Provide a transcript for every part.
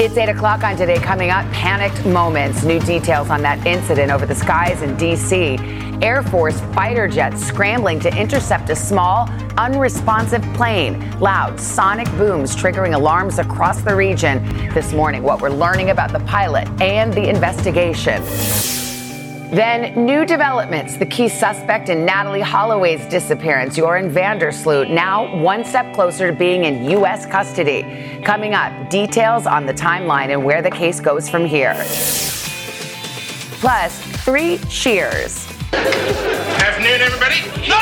It's 8 o'clock on today. Coming up, panicked moments. New details on that incident over the skies in D.C. Air Force fighter jets scrambling to intercept a small, unresponsive plane. Loud sonic booms triggering alarms across the region. This morning, what we're learning about the pilot and the investigation. Then, new developments. The key suspect in Natalee Holloway's disappearance, Joran van der Sloot, now one step closer to being in U.S. custody. Coming up, details on the timeline and where the case goes from here. Plus, three cheers. Afternoon, everybody. No!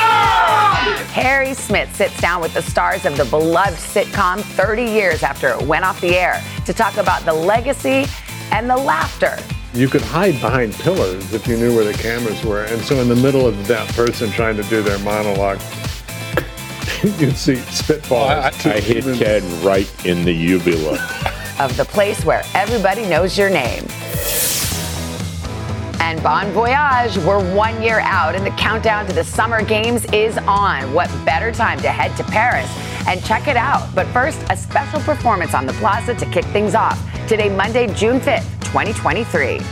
Harry Smith sits down with the stars of the beloved sitcom 30 years after it went off the air to talk about the legacy and the laughter you could hide behind pillars if you knew where the cameras were. And so, in the middle of that person trying to do their monologue, you'd see spitballs. Oh, I, I hit Ted right in the uvula of the place where everybody knows your name. And Bon Voyage, we're one year out, and the countdown to the Summer Games is on. What better time to head to Paris and check it out? But first, a special performance on the plaza to kick things off. Today, Monday, June 5th. 2023.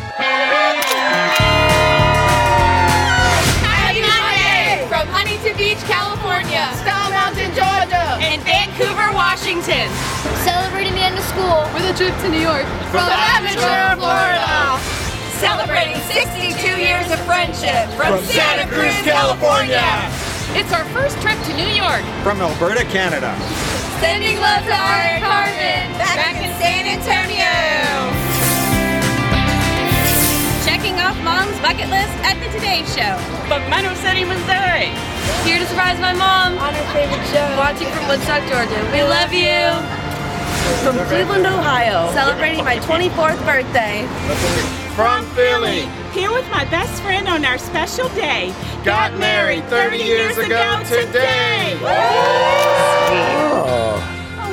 Happy Monday from Huntington Beach, California, Stone Mountain, Georgia, and Vancouver, Washington. Celebrating the end of school with a trip to New York from, from Aventura, Florida. Celebrating 62 years of friendship from, from Santa Cruz, California. It's our first trip to New York from Alberta, Canada. Sending love to Art Carmen back, back in San Antonio checking off mom's bucket list at the Today Show. From Minot City, Missouri. Here to surprise my mom on her favorite show. Watching from Woodstock, Georgia. We love you. From Cleveland, Ohio. Celebrating my 24th birthday. From Philly. Here with my best friend on our special day. Got married 30 years ago today. Oh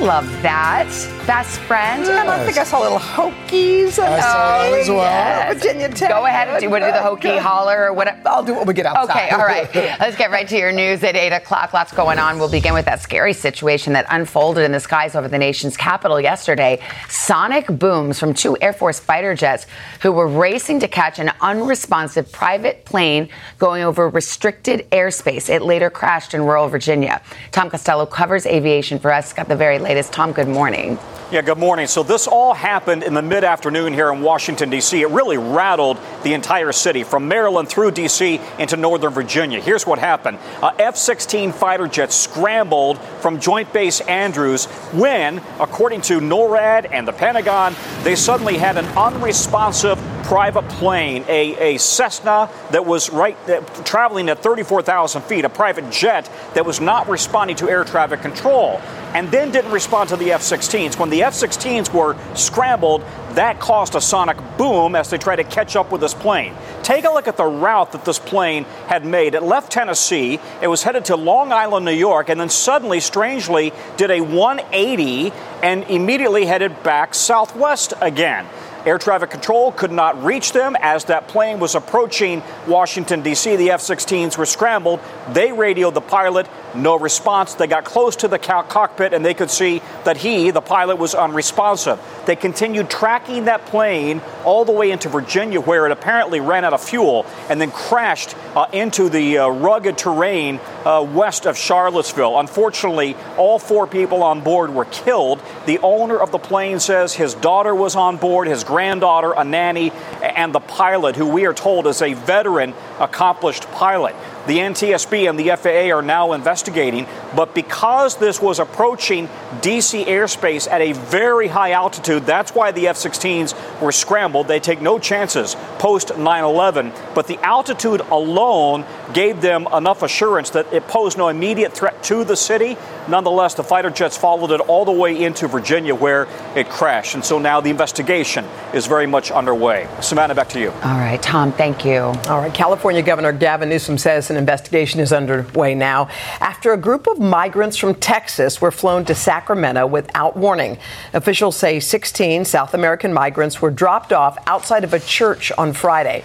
love that. Best friend. Yes. I think I saw little Hokies. I saw that oh, as well. Yes. Virginia Tech. Go ahead and do, what, do the Hokie holler or what? I'll do what we get outside. Okay, all right. Let's get right to your news at 8 o'clock. Lots going on. We'll begin with that scary situation that unfolded in the skies over the nation's capital yesterday. Sonic booms from two Air Force fighter jets who were racing to catch an unresponsive private plane going over restricted airspace. It later crashed in rural Virginia. Tom Costello covers aviation for us. Got the very latest. Tom, good morning. Yeah, good morning. So, this all happened in the mid afternoon here in Washington, D.C. It really rattled the entire city from Maryland through D.C. into Northern Virginia. Here's what happened uh, F 16 fighter jets scrambled from Joint Base Andrews when, according to NORAD and the Pentagon, they suddenly had an unresponsive private plane, a, a Cessna that was right uh, traveling at 34,000 feet, a private jet that was not responding to air traffic control and then didn't respond to the F 16s. When the F 16s were scrambled, that caused a sonic boom as they tried to catch up with this plane. Take a look at the route that this plane had made. It left Tennessee, it was headed to Long Island, New York, and then suddenly, strangely, did a 180 and immediately headed back southwest again. Air traffic control could not reach them as that plane was approaching Washington, D.C. The F 16s were scrambled. They radioed the pilot, no response. They got close to the cockpit and they could see that he, the pilot, was unresponsive. They continued tracking that plane all the way into Virginia, where it apparently ran out of fuel and then crashed uh, into the uh, rugged terrain uh, west of Charlottesville. Unfortunately, all four people on board were killed. The owner of the plane says his daughter was on board, his granddaughter, a nanny, and the pilot, who we are told is a veteran, accomplished pilot. The NTSB and the FAA are now investigating, but because this was approaching DC airspace at a very high altitude, that's why the F 16s were scrambled. They take no chances post 9 11, but the altitude alone gave them enough assurance that it posed no immediate threat to the city Nonetheless, the fighter jets followed it all the way into Virginia where it crashed. And so now the investigation is very much underway. Savannah, back to you. All right, Tom, thank you. All right, California Governor Gavin Newsom says an investigation is underway now after a group of migrants from Texas were flown to Sacramento without warning. Officials say 16 South American migrants were dropped off outside of a church on Friday.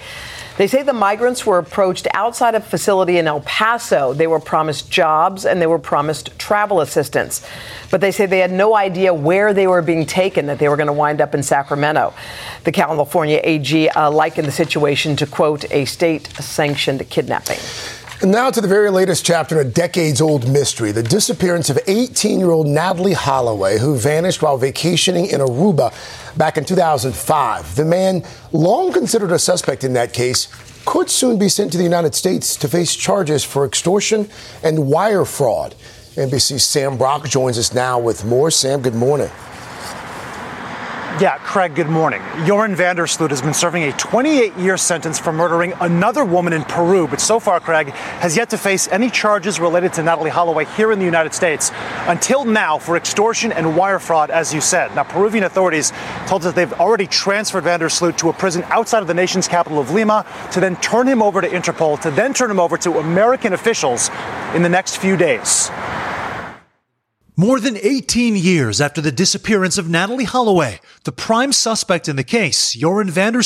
They say the migrants were approached outside a facility in El Paso. They were promised jobs and they were promised travel assistance. But they say they had no idea where they were being taken, that they were going to wind up in Sacramento. The California AG uh, likened the situation to, quote, a state sanctioned kidnapping. And now to the very latest chapter in a decades old mystery the disappearance of 18 year old Natalee Holloway, who vanished while vacationing in Aruba back in 2005. The man, long considered a suspect in that case, could soon be sent to the United States to face charges for extortion and wire fraud. NBC's Sam Brock joins us now with more. Sam, good morning. Yeah, Craig, good morning. Joran van der Sloot has been serving a 28 year sentence for murdering another woman in Peru, but so far, Craig, has yet to face any charges related to Natalee Holloway here in the United States until now for extortion and wire fraud, as you said. Now, Peruvian authorities told us that they've already transferred van der Sloot to a prison outside of the nation's capital of Lima to then turn him over to Interpol, to then turn him over to American officials in the next few days. More than 18 years after the disappearance of Natalee Holloway, the prime suspect in the case, Joran van der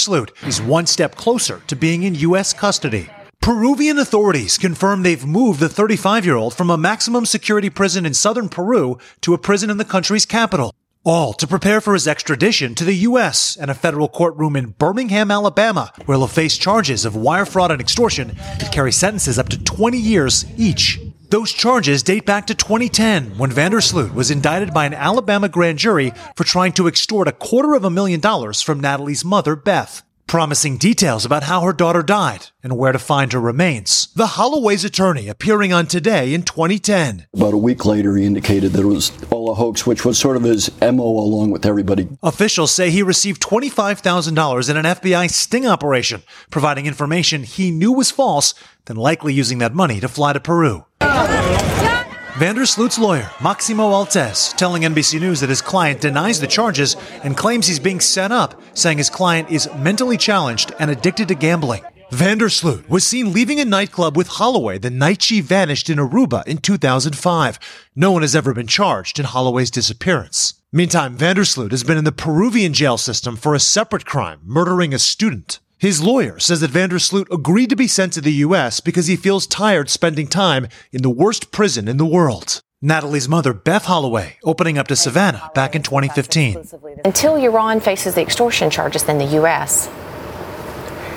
is one step closer to being in U.S. custody. Peruvian authorities confirm they've moved the 35 year old from a maximum security prison in southern Peru to a prison in the country's capital, all to prepare for his extradition to the U.S. and a federal courtroom in Birmingham, Alabama, where he'll face charges of wire fraud and extortion that carry sentences up to 20 years each. Those charges date back to 2010 when van der Sloot was indicted by an Alabama grand jury for trying to extort a quarter of a million dollars from Natalee's mother, Beth, promising details about how her daughter died and where to find her remains. The Holloway's attorney appearing on Today in 2010. About a week later, he indicated that it was all a hoax, which was sort of his MO along with everybody. Officials say he received $25,000 in an FBI sting operation, providing information he knew was false, then likely using that money to fly to Peru. Van der Sloot's lawyer, Maximo Altez, telling NBC News that his client denies the charges and claims he's being set up, saying his client is mentally challenged and addicted to gambling. van der Sloot was seen leaving a nightclub with Holloway the night she vanished in Aruba in 2005. No one has ever been charged in Holloway's disappearance. Meantime, van der Sloot has been in the Peruvian jail system for a separate crime, murdering a student. His lawyer says that van der Sloot agreed to be sent to the U.S. because he feels tired spending time in the worst prison in the world. Natalee's mother, Beth Holloway, opening up to Savannah back in 2015. Until Joran faces the extortion charges in the U.S.,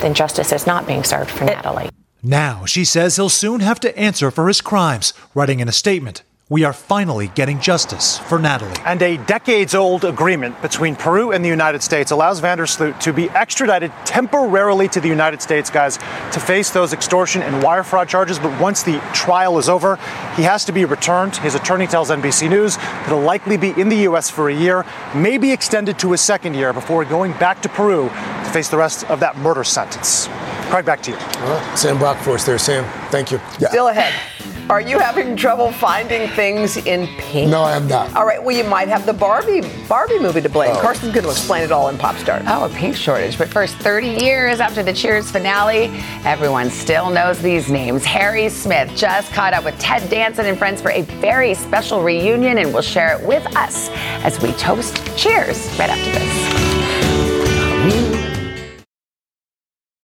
then justice is not being served for eh. Natalee. Now, she says he'll soon have to answer for his crimes, writing in a statement we are finally getting justice for Natalee. And a decades old agreement between Peru and the United States allows van der Sloot to be extradited temporarily to the United States, guys, to face those extortion and wire fraud charges. But once the trial is over, he has to be returned. His attorney tells NBC News that he'll likely be in the U.S. for a year, maybe extended to a second year before going back to Peru to face the rest of that murder sentence. Craig, back to you. All right. Sam Brock for us there, Sam. Thank you. Yeah. Still ahead. Are you having trouble finding things in pink? No, I am not. All right. Well, you might have the Barbie Barbie movie to blame. Oh. Carson's going to explain it all in Pop Start. Oh, a pink shortage. But first, 30 years after the Cheers finale, everyone still knows these names. Harry Smith just caught up with Ted Danson and friends for a very special reunion, and will share it with us as we toast Cheers right after this.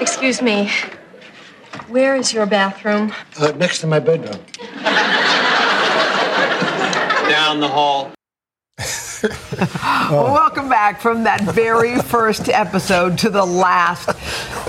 Excuse me. Where is your bathroom? Uh, next to my bedroom. Down the hall. well, welcome back from that very first episode to the last.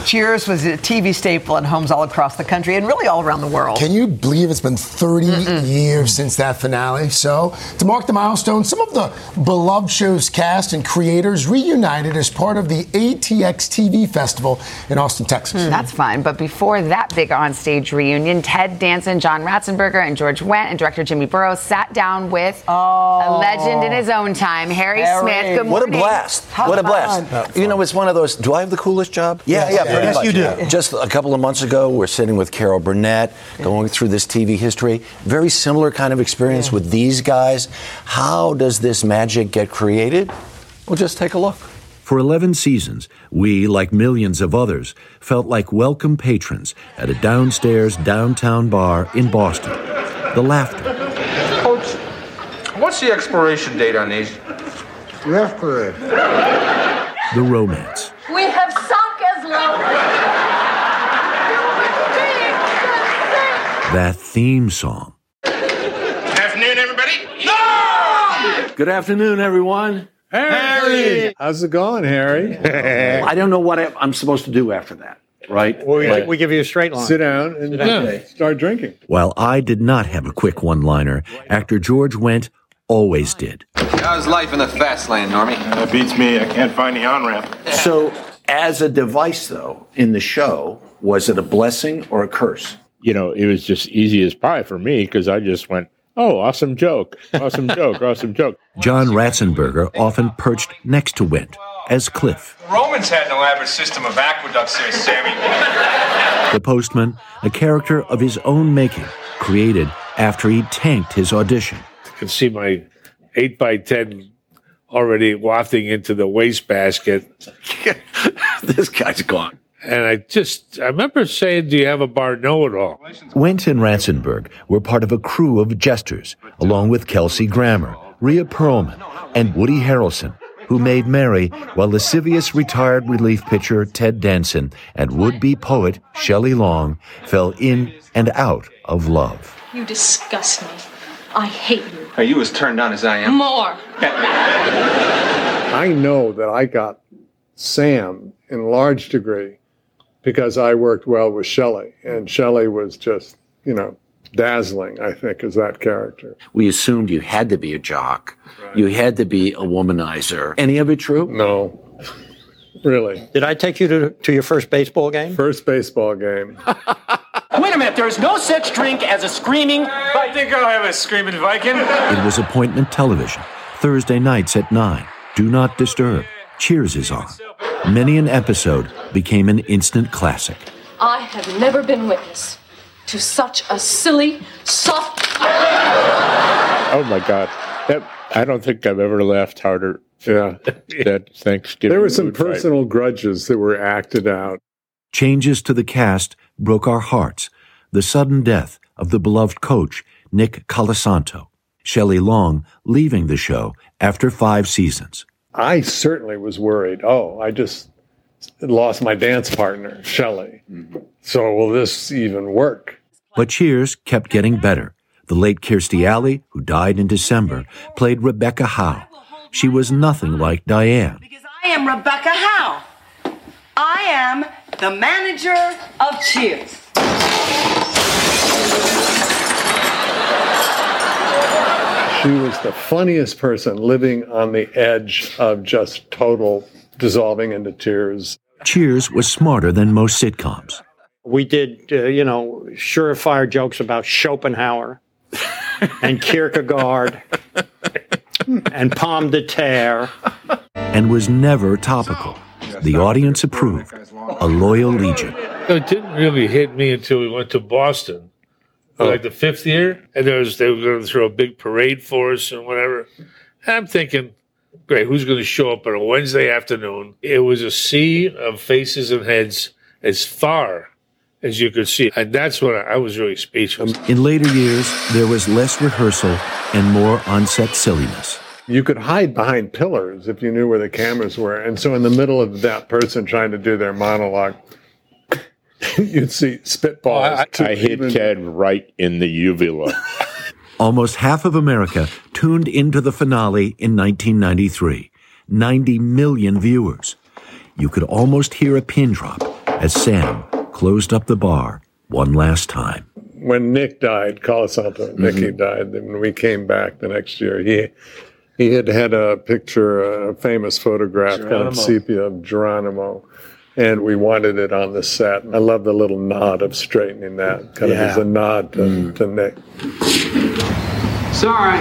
Cheers was a TV staple in homes all across the country and really all around the world. Can you believe it's been 30 Mm-mm. years since that finale? So, to mark the milestone, some of the beloved show's cast and creators reunited as part of the ATX TV Festival in Austin, Texas. Mm, that's fun. But before that big onstage reunion, Ted Danson, John Ratzenberger, and George Wendt and director Jimmy Burrows sat down with oh. a legend in his own time, Harry, Harry. Smith. Good morning. What a blast! How what a blast! You know, it's one of those. Do I have the coolest job? Yeah, yeah, pretty yes, much. you do. Just a couple of months ago, we're sitting with Carol Burnett, going through this TV history. Very similar kind of experience yeah. with these guys. How does this magic get created? Well, just take a look. For 11 seasons, we, like millions of others, felt like welcome patrons at a downstairs downtown bar in Boston. The laughter. Coach, what's the expiration date on these? Left good. The romance. We have sunk as low. That theme song. Good Afternoon, everybody. No! Good afternoon, everyone. Harry! How's it going, Harry? I don't know what I, am supposed to do after that, right? Well, we, we give you a straight line. Sit down and down. start drinking. While I did not have a quick one liner, actor George Wendt always did. How's life in the fast lane, Normie? That beats me. I can't find the on ramp. So, as a device, though, in the show, was it a blessing or a curse? You know, it was just easy as pie for me because I just went, oh, awesome joke, awesome joke, awesome joke. John Ratzenberger often perched next to Wendt as Cliff. The Romans had an elaborate system of aqueducts there, Sammy. The postman, a character of his own making, created after he tanked his audition. I could see my 8 by 10 already wafting into the wastebasket. this guy's gone. And I just, I remember saying, Do you have a bar know it all? Wendt and Ratzenberg were part of a crew of jesters, along with Kelsey Grammer, Rhea Perlman, and Woody Harrelson, who made merry while lascivious retired relief pitcher Ted Danson and would be poet Shelley Long fell in and out of love. You disgust me. I hate you. Are you as turned on as I am? More. I know that I got Sam in large degree because I worked well with Shelley, and Shelley was just, you know, dazzling, I think, as that character. We assumed you had to be a jock. Right. You had to be a womanizer. Any of it true? No. Really. Did I take you to, to your first baseball game? First baseball game. Wait a minute, there's no such drink as a screaming. I think I'll have a screaming Viking. It was appointment television, Thursday nights at 9. Do not disturb. Cheers is on. Many an episode became an instant classic. I have never been witness to such a silly, soft. oh my God. That, I don't think I've ever laughed harder. Yeah. Uh, that Thanksgiving. There were some personal fight. grudges that were acted out. Changes to the cast broke our hearts. The sudden death of the beloved coach, Nick Colasanto. Shelley Long leaving the show after five seasons. I certainly was worried. Oh, I just lost my dance partner, Shelley. Mm-hmm. So will this even work? But Cheers kept getting better. The late Kirstie Alley, who died in December, played Rebecca Howe. She was nothing like Diane. Because I am Rebecca Howe. I am the manager of Cheers. She was the funniest person living on the edge of just total dissolving into tears. Cheers was smarter than most sitcoms. We did, uh, you know, surefire jokes about Schopenhauer and Kierkegaard and Pomme de Terre. And was never topical. The audience approved. A loyal legion. It didn't really hit me until we went to Boston, like the fifth year, and there was they were going to throw a big parade for us and whatever. And I'm thinking, great, who's going to show up on a Wednesday afternoon? It was a sea of faces and heads as far as you could see, and that's when I, I was really speechless. In later years, there was less rehearsal and more on-set silliness. You could hide behind pillars if you knew where the cameras were. And so, in the middle of that person trying to do their monologue, you'd see spitballs. I, I hit even- Ted right in the uvula. Almost half of America tuned into the finale in 1993. 90 million viewers. You could almost hear a pin drop as Sam closed up the bar one last time. when Nick died, Colasanto, Nicky mm-hmm. died, then when we came back the next year, he he had had a picture, a famous photograph, kind Geronimo. of sepia of Geronimo, and we wanted it on the set. I love the little nod of straightening that, kind Yeah. of as a nod to, to Nick. Sorry,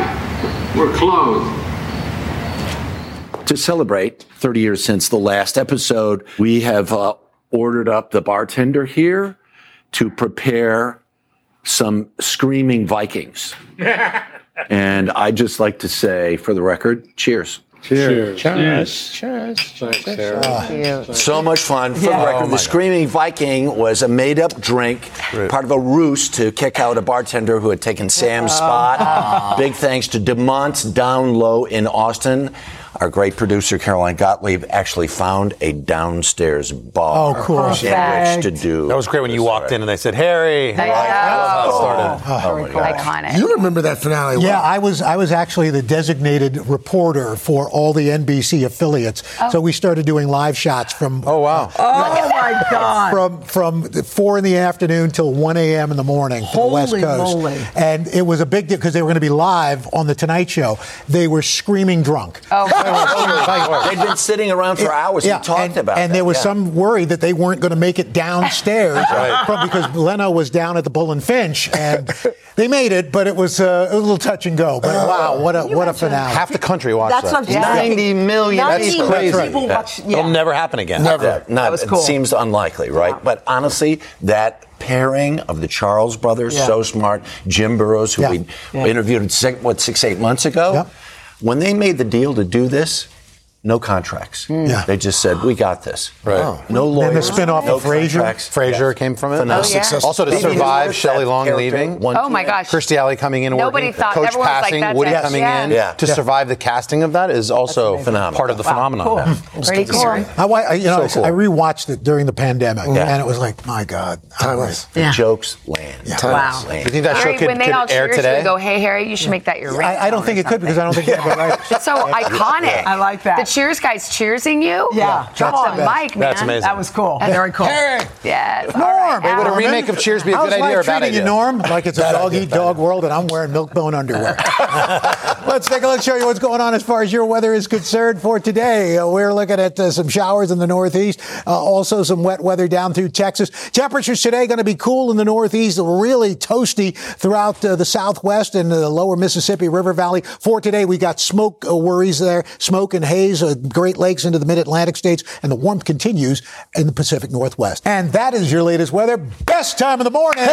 we're closed. To celebrate 30 years since the last episode, we have uh, ordered up the bartender here to prepare some screaming Vikings. and I'd just like to say, for the record, cheers. Cheers. Cheers. Cheers. Ah. Thanks, So much fun. For Yeah. the record, Oh, my the God. Screaming Viking was a made up drink, part of a ruse to kick out a bartender who had taken Sam's ah. spot. Big thanks to DeMont's Down Low in Austin. Our great producer, Caroline Gottlieb, actually found a downstairs bar Oh, cool. in which to do. That was great when you walked in and they said, Harry. I That's started. Oh, oh Iconic. You remember that finale? Yeah, I was I was actually the designated reporter for all the NBC affiliates. So we started doing live shots from Oh wow. Oh my God. From from four in the afternoon till one a.m. in the morning for the West Holy Coast, moly. and it was a big deal because they were going to be live on the Tonight Show. They were screaming drunk. Oh, They'd been sitting around for hours and talked and, about And that, there was yeah. some worry that they weren't going to make it downstairs Right. from, because Leno was down at the Bull and Finch, and they made it, but it was, uh, a little touch and go. But wow, what a what a finale! Half the country watched That's that. what I'm 90 million That's crazy. That's right. Yeah. It'll never happen again. Never. Not, That was It cool. seems unlikely, right? But honestly, that pairing of the Charles brothers, Yeah. so smart, Jim Burrows, who Yeah. we Yeah. interviewed six, what six, eight months ago, when they made the deal to do this. No contracts. Hmm. Yeah. They just said, "We got this." Right. No Then the lawyers. spin-off no of Frasier. contracts. Frasier came from it. Oh, yeah. Also to survive Shelley Long leaving. Oh, one, Oh two, my yeah. gosh. Kirstie Alley coming in and Nobody working. thought- Coach everyone was like, passing, Woody it. coming Yeah. in. Yeah. To Yeah. survive the casting of that is also phenomenal. part of the phenomenon. Pretty cool. I, you know, So cool. I rewatched it during the pandemic, Yeah. and it was like, my God, Timeless. The Yeah. jokes land. Wow. Do you think that show could, when they air today? go, "Hey, Harry, you should make that your. I, I don't think it could because I don't think they have a right. It's so iconic. I like that. The Cheers guys cheersing you. Yeah. Drop Come the on. mic, man. That's amazing. That was cool. That's Very cool. Harry! Yes. Norm, All right, Hey, would a remake of Cheers be a How's good idea or a bad idea? you, Norm? Like it's a Bad dog idea, eat bad dog world, and I'm wearing milk bone underwear. let's take a look, show you what's going on as far as your weather is concerned for today. Uh, we're looking at uh, some showers in the northeast, uh, also some wet weather down through Texas. Temperatures today going to be cool in the northeast, really toasty throughout uh, the southwest and the lower Mississippi River Valley. For today, we got smoke uh, worries there, smoke and haze, uh, Great Lakes into the mid-Atlantic states, and the warmth continues in the Pacific Northwest. And that is your latest weather. Best time of the morning.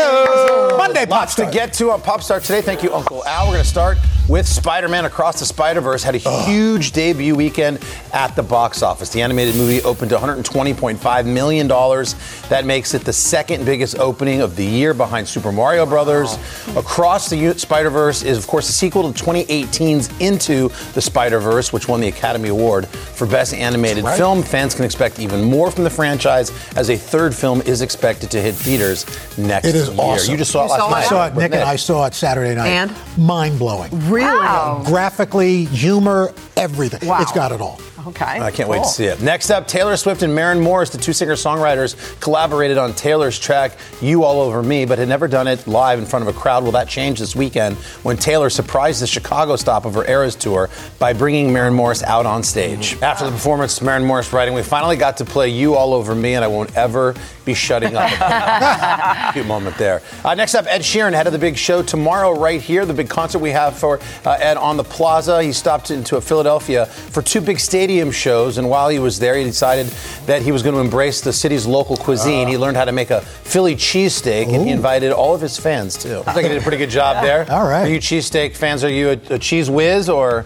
Monday, Pop Lots to get to on Pop Star today. Thank you, Uncle Al. We're going to start with Spider Man Across the Spider Verse. Had a huge debut weekend at the box office. The animated movie opened to $120.5 million. That makes it the second biggest opening of the year behind Super Mario Brothers. Across the Spider Verse is, of course, a sequel to 2018's Into the Spider Verse, which won the Academy Award for Best Animated Right. Film. Fans can expect even more from the franchise as a third film is expected to hit theaters next year. It is year. awesome. You just saw it last I night. saw it, with Nick, and I saw it Saturday night. And? Mind blowing. Really? Graphically, humor, everything. Wow. It's got it all. Okay. I can't wait to see it. Next up, Taylor Swift and Maren Morris, the two singer-songwriters, collaborated on Taylor's track "You All Over Me," but had never done it live in front of a crowd. Will that change this weekend when Taylor surprised the Chicago stop of her Eras tour by bringing Maren Morris out on stage. After the performance, Maren Morris writing, "We finally got to play "You All Over Me," and I won't ever be shutting up. Cute moment there. Uh, next up, Ed Sheeran, head of the big show tomorrow, right here. The big concert we have for uh, Ed on the Plaza. He stopped into Philadelphia for two big stadium shows, and while he was there, he decided that he was going to embrace the city's local cuisine. he learned how to make a Philly cheesesteak, and he invited all of his fans too. I think he did a pretty good job there. All right. Are you cheesesteak fans? Are you a, a cheese whiz or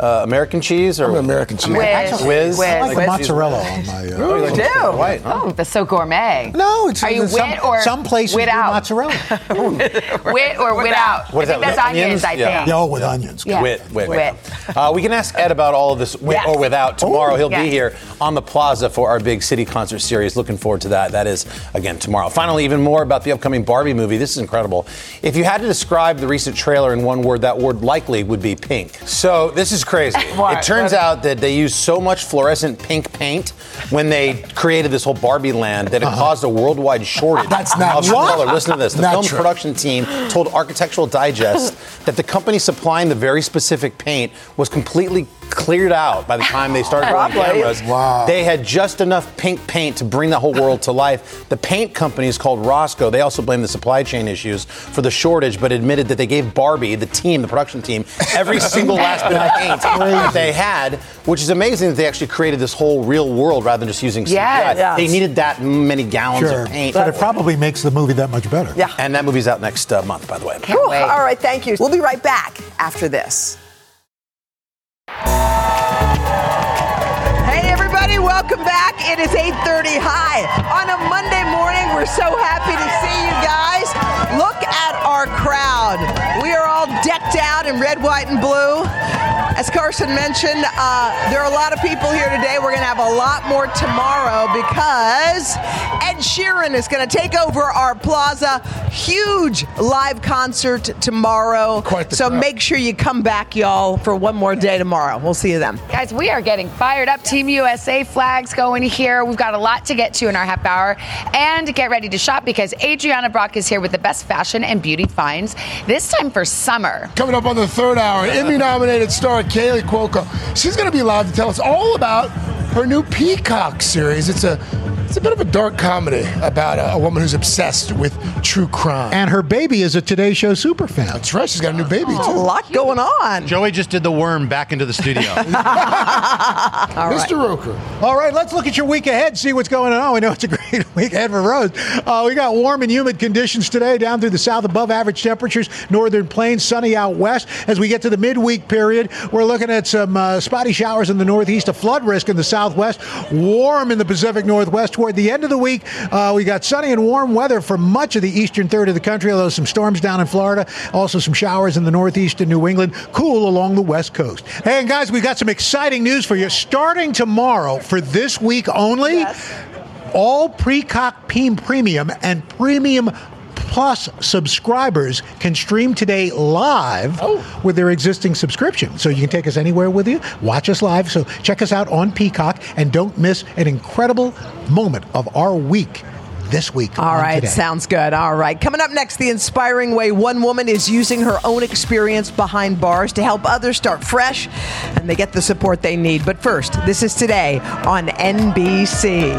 uh, American cheese or I'm American cheese. Whiz. Whiz. Whiz. I like Whiz. mozzarella on my. Uh, Oh, you like do? cheese white, huh? Oh, that's so gourmet. no, it's Are you some, wit or some places wit do out? mozzarella. Wit or without? What is I think that, that's with onions? onions, I Yeah. think. Yeah, oh, with onions. Yeah. Wit, wit, Wit. Uh, we can ask Ed about all of this, with Yes. or without. Tomorrow he'll Yes. be here on the Plaza for our big city concert series. Looking forward to that. That is again tomorrow. Finally, even more about the upcoming Barbie movie. This is incredible. If you had to describe the recent trailer in one word, that word likely would be pink. So this is crazy. What? It turns What? out that they used so much fluorescent pink paint when they created this whole Barbie land that it caused a worldwide shortage Uh-huh. That's not of true. color. Listen to this. The Not film true. production team told Architectural Digest that the company supplying the very specific paint was completely cleared out by the time they started running Probably. cameras. Wow. They had just enough pink paint to bring the whole world to life. The paint company is called Rosco. They also blamed the supply chain issues for the shortage, but admitted that they gave Barbie, the team, the production team, every single last bit of paint that they had, which is amazing that they actually created this whole real world rather than just using CGI. Yes. Yes. They needed that many gallons Sure. of paint. But it probably makes the movie that much better. Yeah. And that movie's out next uh, month, by the way. Can't Whew. wait. All right, thank you. We'll be right back after this. Welcome back. It is 8:30 high on a Monday morning. We're so happy to see you guys. Look at our crowd. We are all decked out in red, white, and blue. As Carson mentioned, uh, there are a lot of people here today. We're going to have a lot more tomorrow because Ed Sheeran is going to take over our plaza. Huge live concert tomorrow. Quite the so crowd. make sure you come back, y'all, for one more day tomorrow. We'll see you then. Guys, we are getting fired up. Team USA flags going here. We've got a lot to get to in our half hour. And get ready to shop because Adrianna Brach is here with the best fashion and beauty finds, this time for summer. Coming up on the third hour, Emmy nominated star Kaley Cuoco. She's going to be live to tell us all about her new Peacock series. It's a it's a bit of a dark comedy about a, a woman who's obsessed with true crime. And her baby is a Today Show super fan. That's right. She's got a new baby A too. lot going on. Joey just did the worm back into the studio. Mr. Roker. All right, let's look at your week ahead, see what's going on. We know it's a great week ahead for Rose. Uh, we got warm and humid conditions today down through the south, above average temperatures, northern plains, sunny out west. As we get to the midweek period, we're looking at some uh, spotty showers in the northeast, a flood risk in the southwest, warm in the Pacific Northwest. Toward the end of the week, uh, we got sunny and warm weather for much of the eastern third of the country, although some storms down in Florida, also some showers in the northeast and New England, cool along the west coast. Hey, and guys, we got some exciting news for you. Starting tomorrow for this week only, all Peacock Premium and Premium Plus subscribers can stream today live oh. with their existing subscription. So you can take us anywhere with you, watch us live. So check us out on Peacock and don't miss an incredible moment of our week this week. All right, Today. sounds good. All right. Coming up next, the inspiring way one woman is using her own experience behind bars to help others start fresh and they get the support they need. But first, this is today on NBC.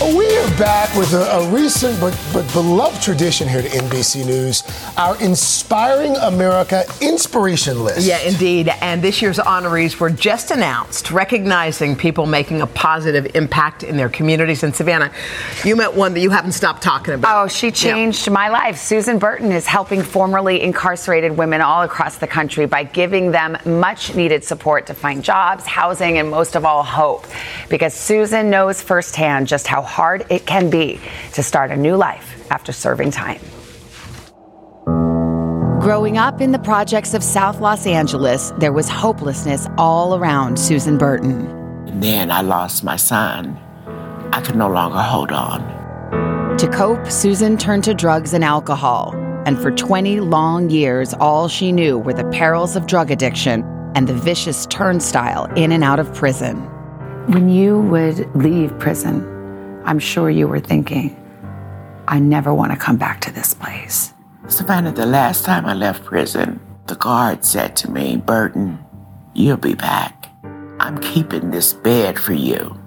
We are back with a, a, recent but, but beloved tradition here at NBC News, our Inspiring America Inspiration List. Yeah, indeed. And this year's honorees were just announced, recognizing people making a positive impact in their communities. And Savannah, you met one that you haven't stopped talking about. Oh, she changed yeah. my life. Susan Burton is helping formerly incarcerated women all across the country by giving them much needed support to find jobs, housing, and most of all, hope. Because Susan knows firsthand just how hard it can be to start a new life after serving time. Growing up in the projects of South Los Angeles, there was hopelessness all around Susan Burton. And then I lost my son. I could no longer hold on. To cope, Susan turned to drugs and alcohol. And for 20 long years, all she knew were the perils of drug addiction and the vicious turnstile in and out of prison. When you would leave prison, I'm sure you were thinking, I never want to come back to this place. Savannah, the last time I left prison, the guard said to me, Burton, you'll be back. I'm keeping this bed for you.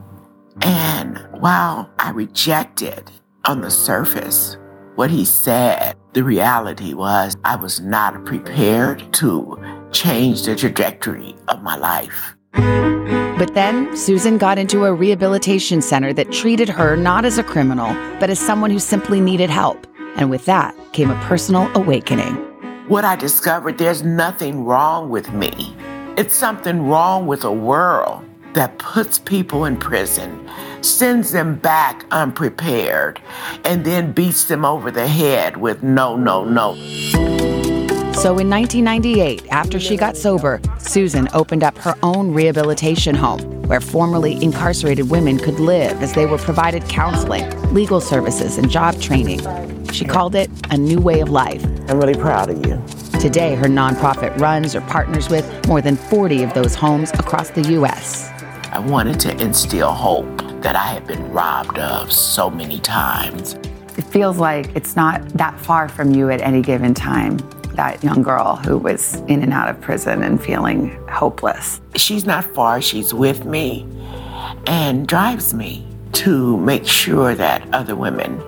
And while I rejected on the surface what he said, the reality was I was not prepared to change the trajectory of my life. But then Susan got into a rehabilitation center that treated her not as a criminal, but as someone who simply needed help. And with that came a personal awakening. What I discovered there's nothing wrong with me. It's something wrong with a world that puts people in prison, sends them back unprepared, and then beats them over the head with no, no, no. So in 1998, after she got sober, Susan opened up her own rehabilitation home where formerly incarcerated women could live as they were provided counseling, legal services, and job training. She called it a new way of life. I'm really proud of you. Today, her nonprofit runs or partners with more than 40 of those homes across the U.S. I wanted to instill hope that I had been robbed of so many times. It feels like it's not that far from you at any given time that young girl who was in and out of prison and feeling hopeless. She's not far, she's with me and drives me to make sure that other women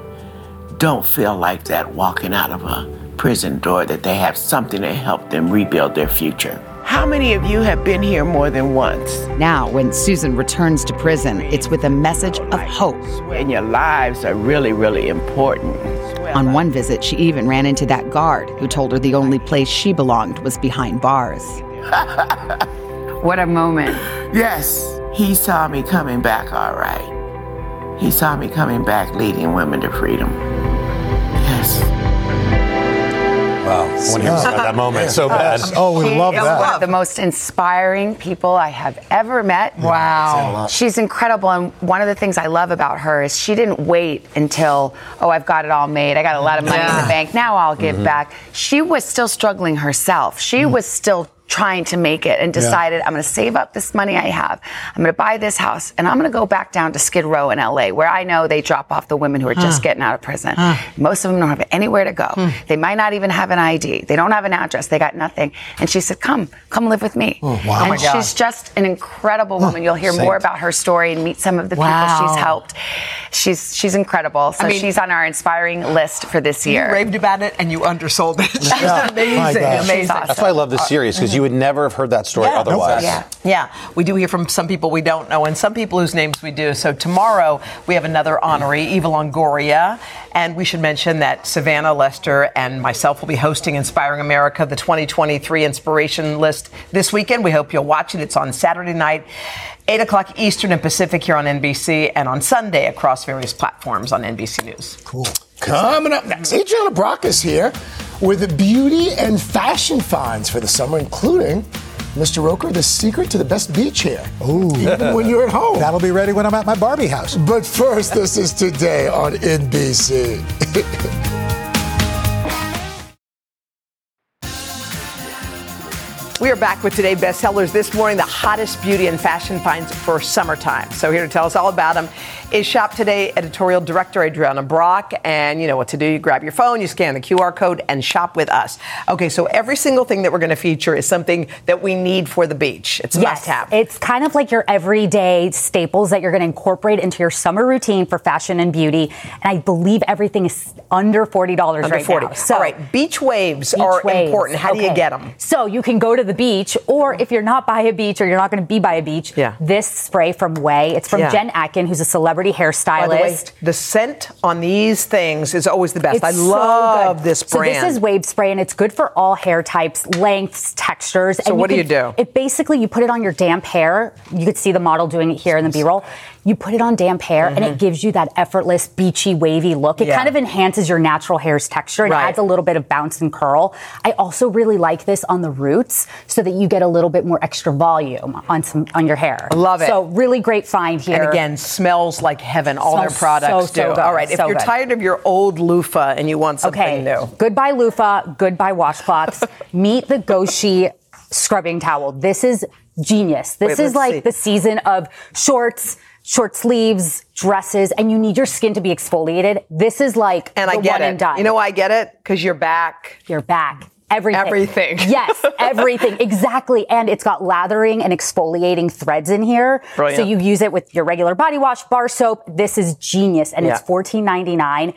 don't feel like that walking out of a prison door, that they have something to help them rebuild their future. How many of you have been here more than once? Now, when Susan returns to prison, it's with a message of hope. And your lives are really, really important. On one visit, she even ran into that guard who told her the only place she belonged was behind bars. what a moment. Yes, he saw me coming back all right. He saw me coming back leading women to freedom. Yes. Wow. I want to hear about that moment so bad. Oh, we she love is that. one of the most inspiring people I have ever met. Wow. She's incredible. And one of the things I love about her is she didn't wait until, oh, I've got it all made. I got a lot of money in the bank. Now I'll give Mm-hmm. back. She was still struggling herself. She Mm. was still trying to make it and decided I'm going to save up this money I have. I'm going to buy this house and I'm going to go back down to Skid Row in LA where I know they drop off the women who are just getting out of prison. Huh. Most of them don't have anywhere to go. Hmm. They might not even have an ID. They don't have an address. They got nothing. And she said, "Come, come live with me." wow. And Oh, she's just an incredible woman. You'll hear Saint. more about her story and meet some of the Wow. people she's helped. She's she's incredible. So I mean- she's on our inspiring list for this You year. raved about it and you undersold it. She's Yeah. My amazing, gosh. amazing. She's awesome. That's why I love this series because you would never have heard that story Yeah. otherwise. Yeah. Yeah, we do hear from some people we don't know and some people whose names we do. So tomorrow we have another honoree, Eva Longoria. And we should mention that Savannah Lester and myself will be hosting Inspiring America, the 2023 Inspiration List this weekend. We hope you'll watch it. It's on Saturday night, 8 o'clock Eastern and Pacific here on NBC, and on Sunday across various platforms on NBC News. Cool. Coming up next, Adrianna Brach is here with the beauty and fashion finds for the summer, including Mr. Roker, the secret to the best beach hair. Ooh. Even when you're at home. That'll be ready when I'm at my Barbie house. But first, this is today on NBC. We are back with today bestsellers this morning, the hottest beauty and fashion finds for summertime. So here to tell us all about them is Shop Today editorial director Adrianna Brach. And you know what to do. You grab your phone, you scan the QR code, and shop with us. Okay, so every single thing that we're going to feature is something that we need for the beach. It's a Yes, must have. It's kind of like your everyday staples that you're going to incorporate into your summer routine for fashion and beauty. And I believe everything is under $40 Under right 40. now. So All right, beach waves Beach are waves. important. How do you get them? So you can go to the beach, or if you're not by a beach or you're not going to be by a beach, Yeah. this spray from Ouai. It's from Yeah. Jen Atkin, who's a celebrity hairstylist. The way, the scent on these things is always the best. It's I love good. this brand. So this is wave spray, and it's good for all hair types, lengths, textures. So and what do you do? It basically you put it on your damp hair. You could see the model doing it here in the B-roll. You put it on damp hair, and it gives you that effortless, beachy, wavy look. It Mm-hmm. Yeah. kind of enhances your natural hair's texture It Right. adds a little bit of bounce and curl. I also really like this on the roots, so that you get a little bit more extra volume on some on your hair. Love it. So really great find here. And again, smells like heaven. All their products so, so do. good. All right, if So you're good. tired of your old loofah and you want something new. Okay. new, Goodbye loofah, goodbye washcloths. Meet the Goshi scrubbing towel. This is genius. This Wait, is like see. the season of shorts, short sleeves, dresses, and you need your skin to be exfoliated. This is like and the I get one it. and done. You know why I get it? Because you're back. You're back. Everything. Everything. Yes, everything. exactly. And it's got lathering and exfoliating threads in here. Brilliant. So you use it with your regular body wash, bar soap. This is genius. And it's Yeah. $14.99.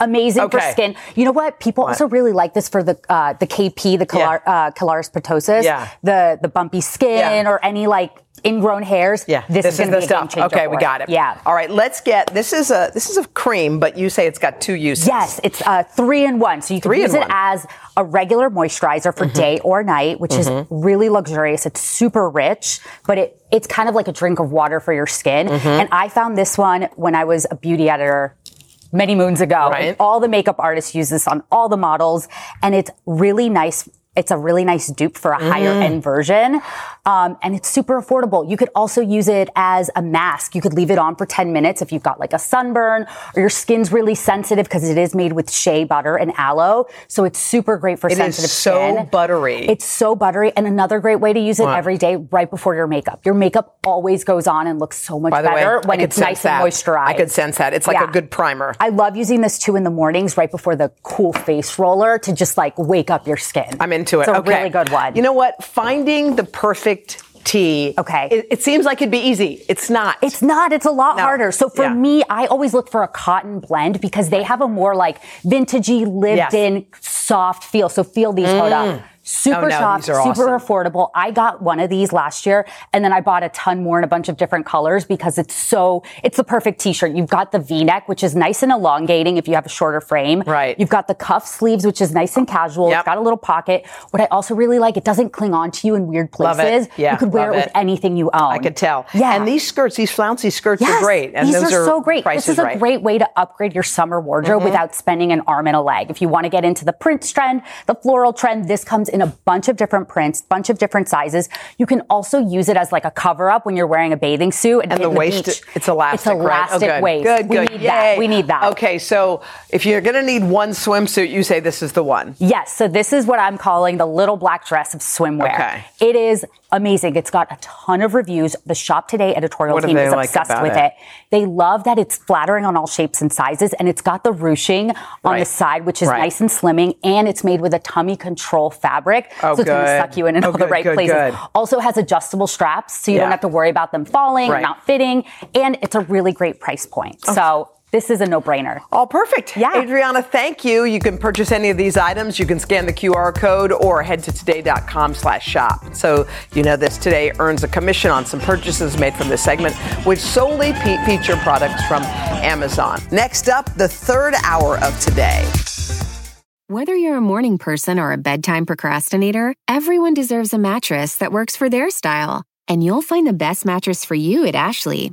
Amazing for skin. You know what? People also really like this for the uh, the KP, the Calar- uh, Calaris Yeah. the the bumpy skin Yeah. or any like ingrown hairs. Yeah, this, is, is going the to be a stuff. Okay, we got it. Yeah. All right, let's get this is a this is a cream, but you say it's got two uses. Yes, it's uh, three in one. So you can Three use it as a regular moisturizer for day or night, which Mhm. is really luxurious. It's super rich, but it it's kind of like a drink of water for your skin. Mhm. And I found this one when I was a beauty editor many moons ago. Right. All the makeup artists use this on all the models, and it's really nice. It's a really nice dupe for a higher Mm. end version. Um, and it's super affordable. You could also use it as a mask. You could leave it on for 10 minutes if you've got like a sunburn or your skin's really sensitive because it is made with shea butter and aloe. So it's super great for It is sensitive so skin. So buttery. It's so buttery. And another great way to use it What? every day right before your makeup. Your makeup always goes on and looks so much way, better I when it's nice that. and moisturized. I could sense that. It's like a good primer. I love using this too in the mornings right before the cool face roller to just like wake up your skin. I'm into it. It's a okay. really good one. You know what? Finding the perfect tea. Okay. It, it seems like it'd be easy. It's not. It's not. It's a lot No. harder. So for Yeah. me, I always look for a cotton blend because they have a more like vintagey, lived Yes. in, soft feel. So feel these, Mm. Hoda. Super Oh, no, soft, super awesome. affordable. I got one of these last year and then I bought a ton more in a bunch of different colors because it's so, it's the perfect t-shirt. You've got the v-neck, which is nice and elongating if you have a shorter frame. Right. You've got the cuff sleeves, which is nice and casual. Yep. It's got a little pocket. What I also really like, it doesn't cling on to you in weird places. Yeah, You could wear it with it. anything you own. I could tell. Yeah. And these skirts, these flouncy skirts Yes, are great. And these those are, so great. This is a right. great way to upgrade your summer wardrobe Mhm. without spending an arm and a leg. If you want to get into the print trend, the floral trend, this comes in a bunch of different prints, bunch of different sizes. You can also use it as like a cover up when you're wearing a bathing suit and, And the waist, beach. it's elastic, It's elastic right? Oh, good. waist. Good, we need Yay. that. We need that. Okay, so if you're going to need one swimsuit, you say this is the one. Yes, so this is what I'm calling the little black dress of swimwear. Okay. It is amazing. It's got a ton of reviews. The Shop Today editorial What team is like obsessed with it? it. They love that it's flattering on all shapes and sizes, and it's got the ruching on the side, which is Right. nice and slimming, and it's made with a tummy control fabric, Oh, so it's going to suck you in in Oh, all the right good, places. good. Also has adjustable straps, so you Yeah. don't have to worry about them falling, or Right. Oh. not fitting, and it's a really great price point. Oh. So this is a no-brainer. All perfect. Yeah. Adrianna, thank you. You can purchase any of these items. You can scan the QR code or head to today.com slash shop. So you know this today earns a commission on some purchases made from this segment, which solely pe- feature products from Amazon. Next up, the third hour of today. Whether you're a morning person or a bedtime procrastinator, everyone deserves a mattress that works for their style. And you'll find the best mattress for you at Ashley.